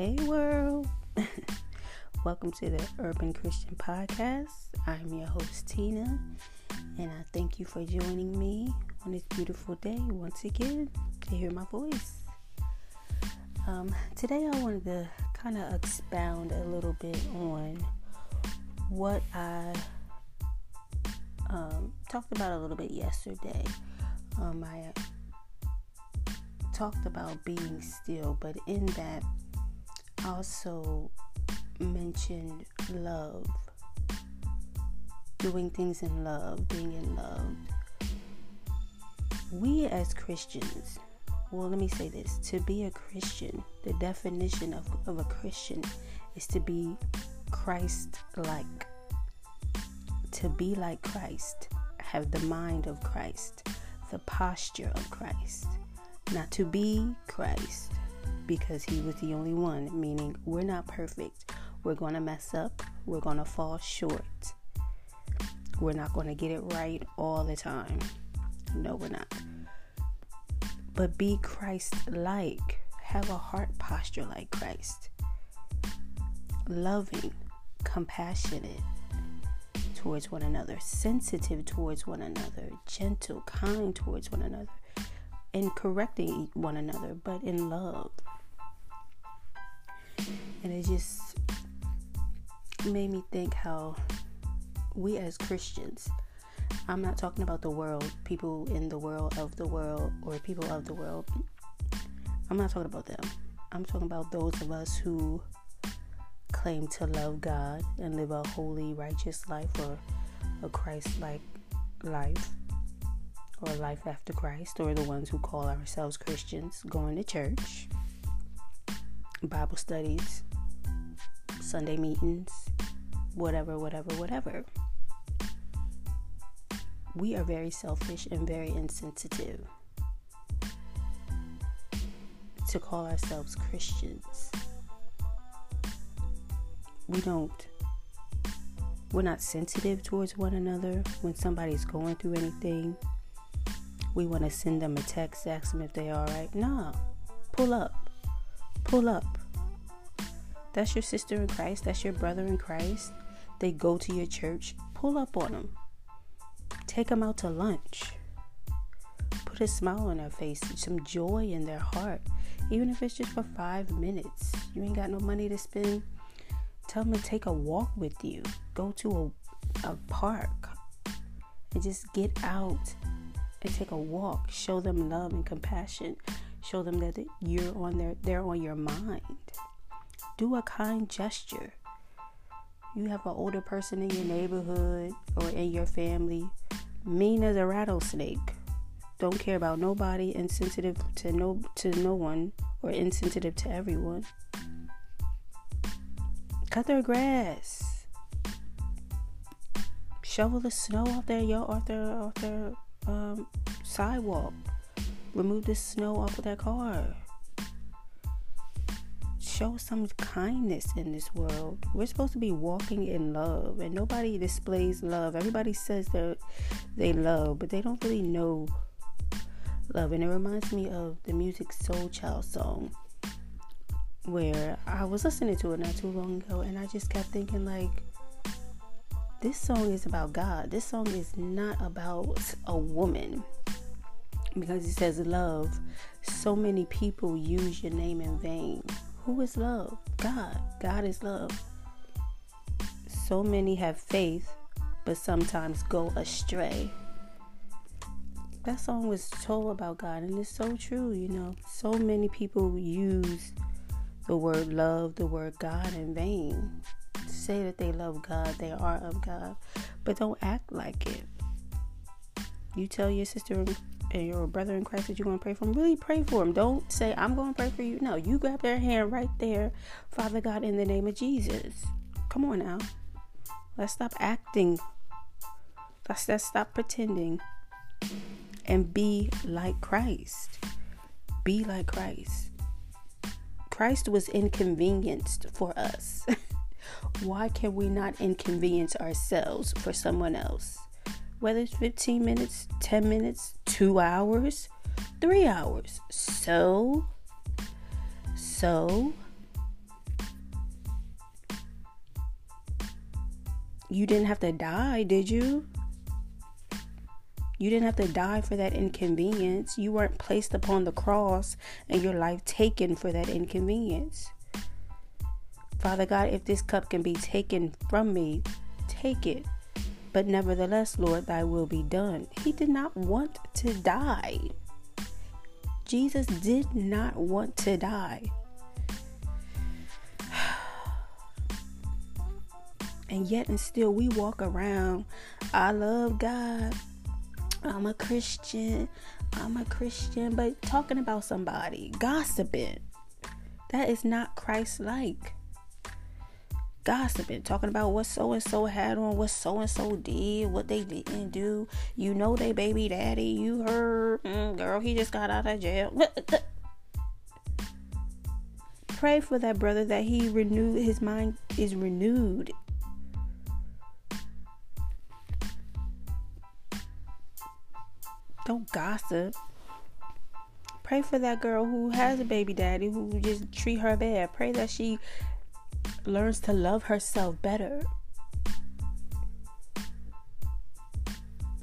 Hey, world. Welcome to the Urban Christian Podcast. I'm your host, Tina, and I thank you for joining me on this beautiful day once again to hear my voice. Um, today, I wanted to kind of expound a little bit on what I um, talked about a little bit yesterday. Um, I talked about being still, but in that, also mentioned love, doing things in love, being in love. We as Christians, well, let me say this to be a Christian, the definition of, of a Christian is to be Christ like. To be like Christ, have the mind of Christ, the posture of Christ. Not to be Christ, because he was the only one, meaning we're not perfect. We're going to mess up. We're going to fall short. We're not going to get it right all the time. No, we're not. But be Christ like. Have a heart posture like Christ. Loving, compassionate towards one another, sensitive towards one another, gentle, kind towards one another, and correcting one another, but in love and it just made me think how we as Christians, I'm not talking about the world, people in the world of the world or people of the world. I'm not talking about them. I'm talking about those of us who claim to love God and live a holy, righteous life or a Christ like life or life after Christ, or the ones who call ourselves Christians, going to church, Bible studies, Sunday meetings, whatever, whatever, whatever. We are very selfish and very insensitive to call ourselves Christians. We don't, we're not sensitive towards one another when somebody's going through anything. We want to send them a text, ask them if they are alright. Nah, pull up, pull up that's your sister in Christ. That's your brother in Christ. They go to your church. Pull up on them. Take them out to lunch. Put a smile on their face, some joy in their heart. Even if it's just for five minutes. You ain't got no money to spend. Tell them to take a walk with you. Go to a, a park and just get out and take a walk. Show them love and compassion. Show them that you're on their they're on your mind do a kind gesture. You have an older person in your neighborhood or in your family, mean as a rattlesnake. Don't care about nobody, insensitive to no to no one, or insensitive to everyone. Cut their grass. Shovel the snow off their yard, off their off their um, sidewalk. Remove the snow off of their car show some kindness in this world. We're supposed to be walking in love, and nobody displays love. Everybody says that they love, but they don't really know love. And it reminds me of the Musiq Soulchild song where I was listening to it not too long ago, and I just kept thinking, like, this song is about God. This song is not about a woman because it says love. So many people use your name in vain. Who is love? God. God is love. So many have faith, but sometimes go astray. That song was told about God, and it's so true, you know. So many people use the word love, the word God in vain. Say that they love God, they are of God, but don't act like it. You tell your sister and your brother in Christ that you're going to pray for them, really pray for them. Don't say, I'm going to pray for you. No, you grab their hand right there. Father God, in the name of Jesus. Come on now. Let's stop acting. Let's, let's stop pretending and be like Christ. Be like Christ. Christ was inconvenienced for us. why can we not inconvenience ourselves for someone else? Whether it's 15 minutes, 10 minutes, two hours, three hours. So, so, you didn't have to die, did you? You didn't have to die for that inconvenience. You weren't placed upon the cross and your life taken for that inconvenience. Father God, if this cup can be taken from me, take it. But nevertheless, Lord, thy will be done. He did not want to die. Jesus did not want to die. And yet, and still, we walk around. I love God. I'm a Christian. I'm a Christian. But talking about somebody, gossiping, that is not Christ like. Gossiping, talking about what so and so had on, what so and so did, what they didn't do. You know, they baby daddy. You heard, mm, girl, he just got out of jail. Pray for that brother that he renewed, his mind is renewed Don't gossip. Pray for that girl who has a baby daddy who just treat her bad. Pray that she learns to love herself better.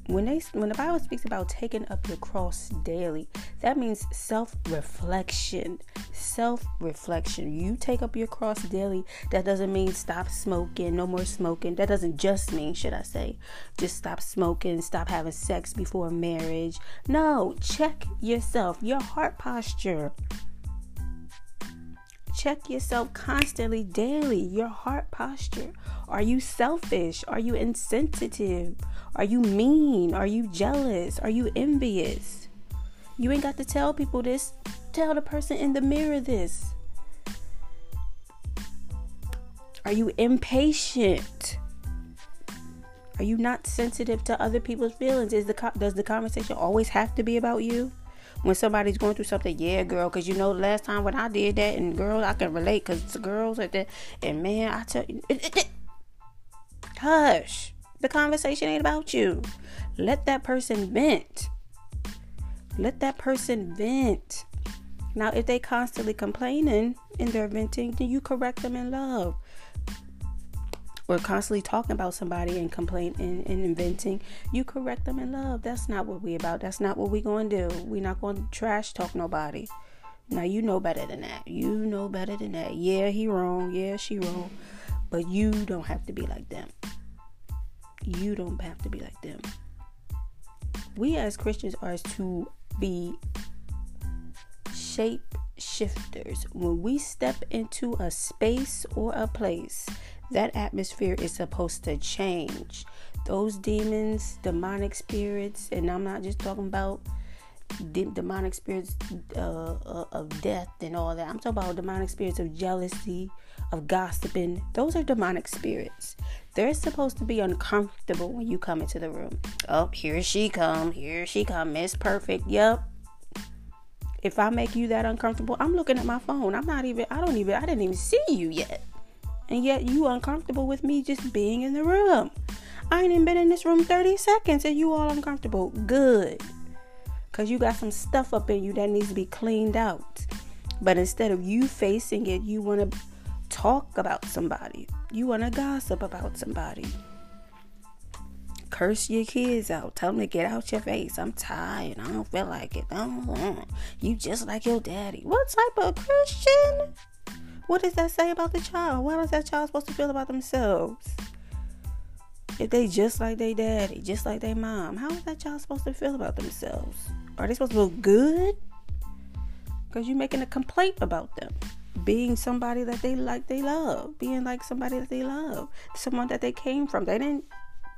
when they when the Bible speaks about taking up your cross daily, that means self-reflection. Self-reflection. You take up your cross daily. That doesn't mean stop smoking, no more smoking. That doesn't just mean, should I say, just stop smoking, stop having sex before marriage. No, check yourself, your heart posture. Check yourself constantly, daily, your heart posture. Are you selfish? Are you insensitive? Are you mean? Are you jealous? Are you envious? You ain't got to tell people this. Tell the person in the mirror this. Are you impatient? Are you not sensitive to other people's feelings? Is the does the conversation always have to be about you? When somebody's going through something, yeah, girl, because you know last time when I did that, and girls, I can relate because the girls like that, and man, I tell you, it, it, it. hush. The conversation ain't about you. Let that person vent. Let that person vent. Now, if they constantly complaining in their venting, then you correct them in love. Or constantly talking about somebody and complaining and, inventing, you correct them in love. That's not what we about. That's not what we to do. we not to trash talk nobody. Now you know better than that. You know better than that. Yeah, he wrong. Yeah, she wrong. But you don't have to be like them you don't have to be like them. We as Christians are to be shape shifters. When we step into a space or a place, that atmosphere is supposed to change. Those demons, demonic spirits, and I'm not just talking about de- demonic spirits uh, uh, of death and all that. I'm talking about demonic spirits of jealousy, of gossiping. Those are demonic spirits. They're supposed to be uncomfortable when you come into the room. Oh, here she come. Here she come. Miss Perfect. Yep. If I make you that uncomfortable, I'm looking at my phone. I'm not even. I don't even. I didn't even see you yet, and yet you uncomfortable with me just being in the room. I ain't even been in this room 30 seconds and you all uncomfortable. Good. Cause you got some stuff up in you that needs to be cleaned out. But instead of you facing it, you want to talk about somebody. You want to gossip about somebody. Curse your kids out. Tell them to get out your face. I'm tired. I don't feel like it. You just like your daddy. What type of Christian? What does that say about the child? What is that child supposed to feel about themselves? If they just like their daddy, just like their mom, how is that child supposed to feel about themselves? Are they supposed to feel good? Because you're making a complaint about them being somebody that they like they love being like somebody that they love someone that they came from they didn't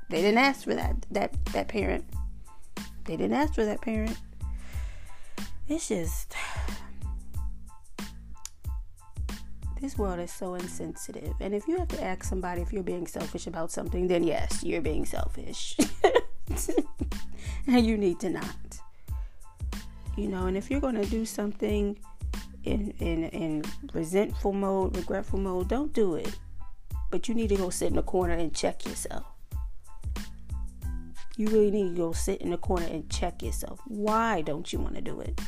they didn't ask for that that that parent they didn't ask for that parent it's just this world is so insensitive and if you have to ask somebody if you're being selfish about something then yes you're being selfish and you need to not you know and if you're going to do something in, in, in resentful mode, regretful mode, don't do it. But you need to go sit in the corner and check yourself. You really need to go sit in the corner and check yourself. Why don't you want to do it?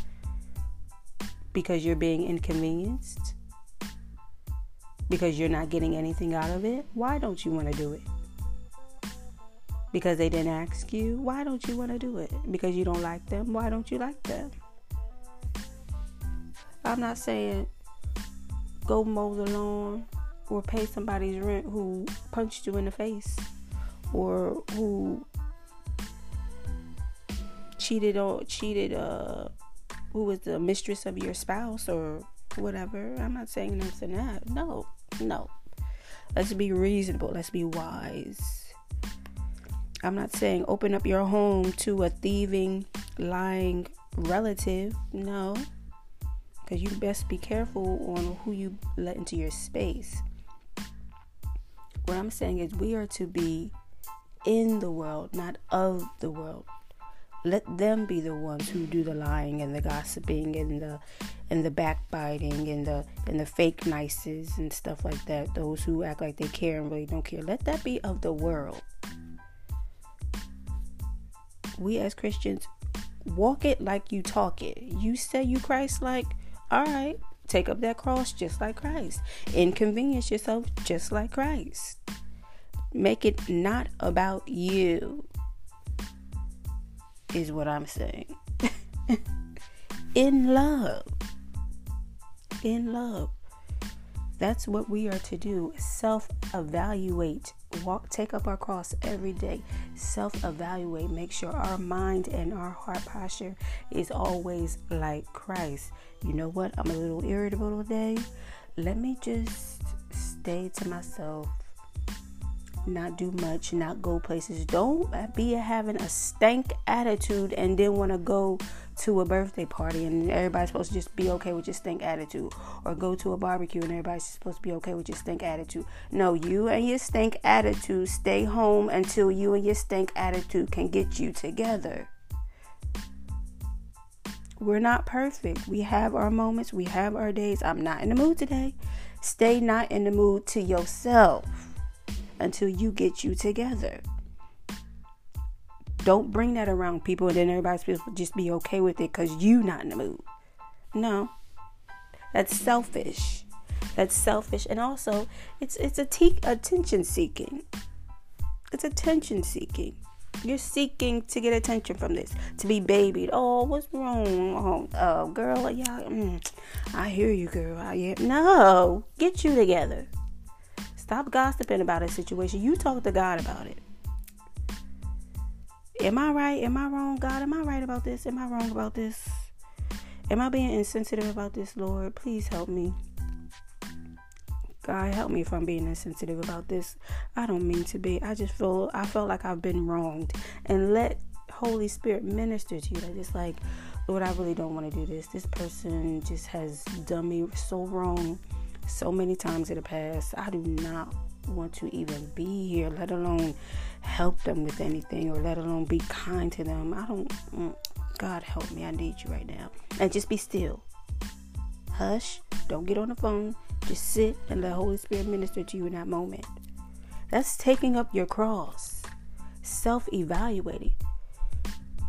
Because you're being inconvenienced? Because you're not getting anything out of it? Why don't you want to do it? Because they didn't ask you, why don't you want to do it? Because you don't like them, why don't you like them? I'm not saying go mow the lawn or pay somebody's rent who punched you in the face or who cheated or cheated uh who was the mistress of your spouse or whatever. I'm not saying this and that. No, no. Let's be reasonable. Let's be wise. I'm not saying open up your home to a thieving, lying relative. No. Because you best be careful on who you let into your space. What I'm saying is, we are to be in the world, not of the world. Let them be the ones who do the lying and the gossiping and the and the backbiting and the and the fake nices and stuff like that. Those who act like they care and really don't care. Let that be of the world. We as Christians walk it like you talk it. You say you Christ like, all right, take up that cross just like Christ. Inconvenience yourself just like Christ. Make it not about you, is what I'm saying. In love in love. That's what we are to do. Self evaluate. Walk, take up our cross every day. Self evaluate. Make sure our mind and our heart posture is always like Christ. You know what? I'm a little irritable today. Let me just stay to myself not do much, not go places. Don't be having a stank attitude and then want to go to a birthday party and everybody's supposed to just be okay with your stink attitude, or go to a barbecue and everybody's supposed to be okay with your stink attitude. No, you and your stink attitude stay home until you and your stink attitude can get you together. We're not perfect. We have our moments, we have our days. I'm not in the mood today. Stay not in the mood to yourself until you get you together. Don't bring that around people and then everybody's supposed to just be okay with it because you not in the mood. No. That's selfish. That's selfish. And also it's it's a te- attention seeking. It's attention seeking. You're seeking to get attention from this, to be babied. Oh, what's wrong? Oh, oh girl, yeah, mm, I hear you, girl. I hear. No, get you together. Stop gossiping about a situation. You talk to God about it. Am I right? Am I wrong, God? Am I right about this? Am I wrong about this? Am I being insensitive about this, Lord? Please help me. God, help me if I'm being insensitive about this. I don't mean to be. I just feel I felt like I've been wronged. And let Holy Spirit minister to you. That just like, Lord, I really don't want to do this. This person just has done me so wrong so many times in the past. I do not want to even be here, let alone help them with anything or let alone be kind to them. I don't, mm, God help me, I need you right now. And just be still. Hush, don't get on the phone. Just sit and let Holy Spirit minister to you in that moment. That's taking up your cross, self evaluating.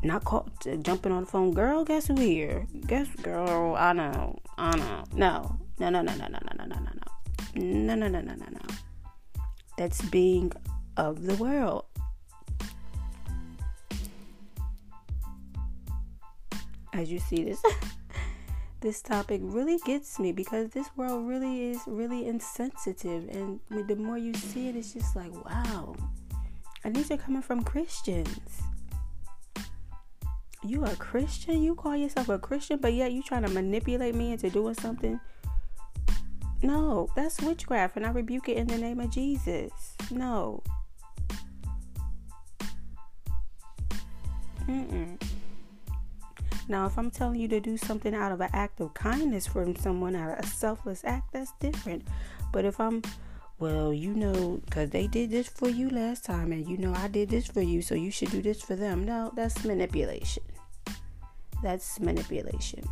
Not call, jumping on the phone, girl. Guess who here? Guess, girl. I know, I know. No, no, no, no, no, no, no, no, no, no, no, no, no, no, no, no. No. That's being of the world. As you see this, this topic really gets me because this world really is really insensitive, and the more you see it, it's just like wow. And these are coming from Christians you a Christian? You call yourself a Christian, but yet you trying to manipulate me into doing something no, that's witchcraft, and I rebuke it in the name of Jesus. No. Mm-mm. Now, if I'm telling you to do something out of an act of kindness from someone, out of a selfless act, that's different. But if I'm, well, you know, because they did this for you last time, and you know I did this for you, so you should do this for them. No, that's manipulation. That's manipulation.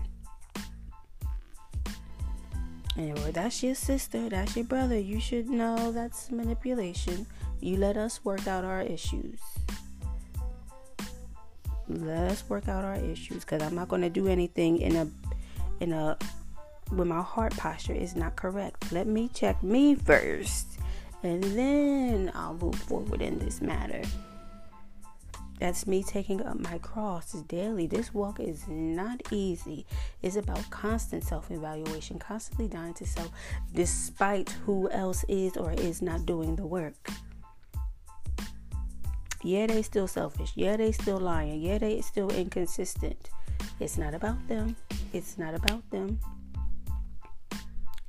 That's your sister, that's your brother. You should know that's manipulation. You let us work out our issues. Let us work out our issues because I'm not going to do anything in a in a when my heart posture is not correct. Let me check me first, and then I'll move forward in this matter. That's me taking up my cross daily. This walk is not easy. It's about constant self evaluation, constantly dying to self, despite who else is or is not doing the work. Yeah, they still selfish. Yeah, they still lying. Yeah, they still inconsistent. It's not about them. It's not about them.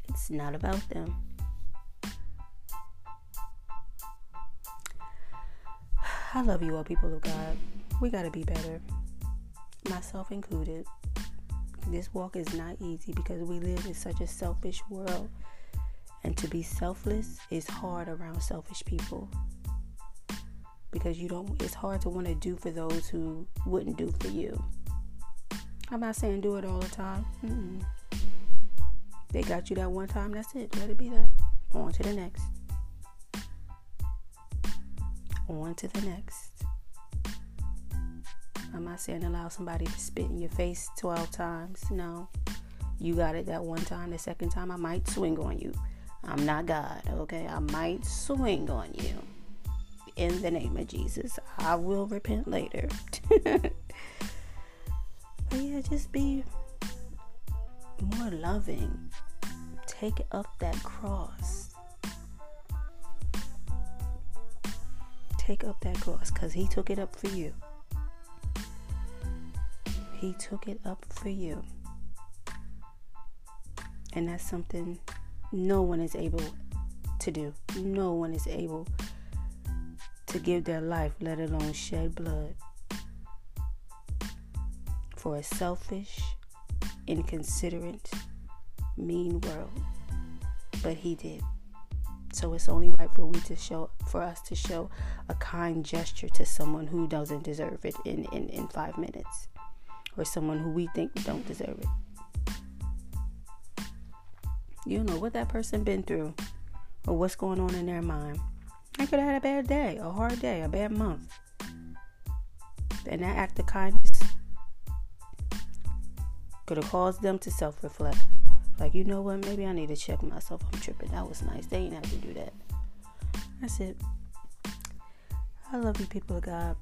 It's not about them. I love you all, people of God. We got to be better, myself included. This walk is not easy because we live in such a selfish world. And to be selfless is hard around selfish people. Because you don't, it's hard to want to do for those who wouldn't do for you. I'm not saying do it all the time. Mm-mm. They got you that one time, that's it. Let it be that. On to the next on to the next. I'm not saying allow somebody to spit in your face 12 times. No. You got it that one time. The second time, I might swing on you. I'm not God, okay? I might swing on you. In the name of Jesus. I will repent later. but yeah, just be more loving. Take up that cross. Take up that cross because He took it up for you. He took it up for you. And that's something no one is able to do. No one is able to give their life, let alone shed blood, for a selfish, inconsiderate, mean world. But He did. So it's only right for we to show for us to show a kind gesture to someone who doesn't deserve it in, in, in five minutes. Or someone who we think don't deserve it. You know what that person been through or what's going on in their mind. They could have had a bad day, a hard day, a bad month. And that act of kindness could have caused them to self reflect. Like, you know what? Maybe I need to check myself. I'm tripping. That was nice. They ain't have to do that. That's it. I love you, people of God.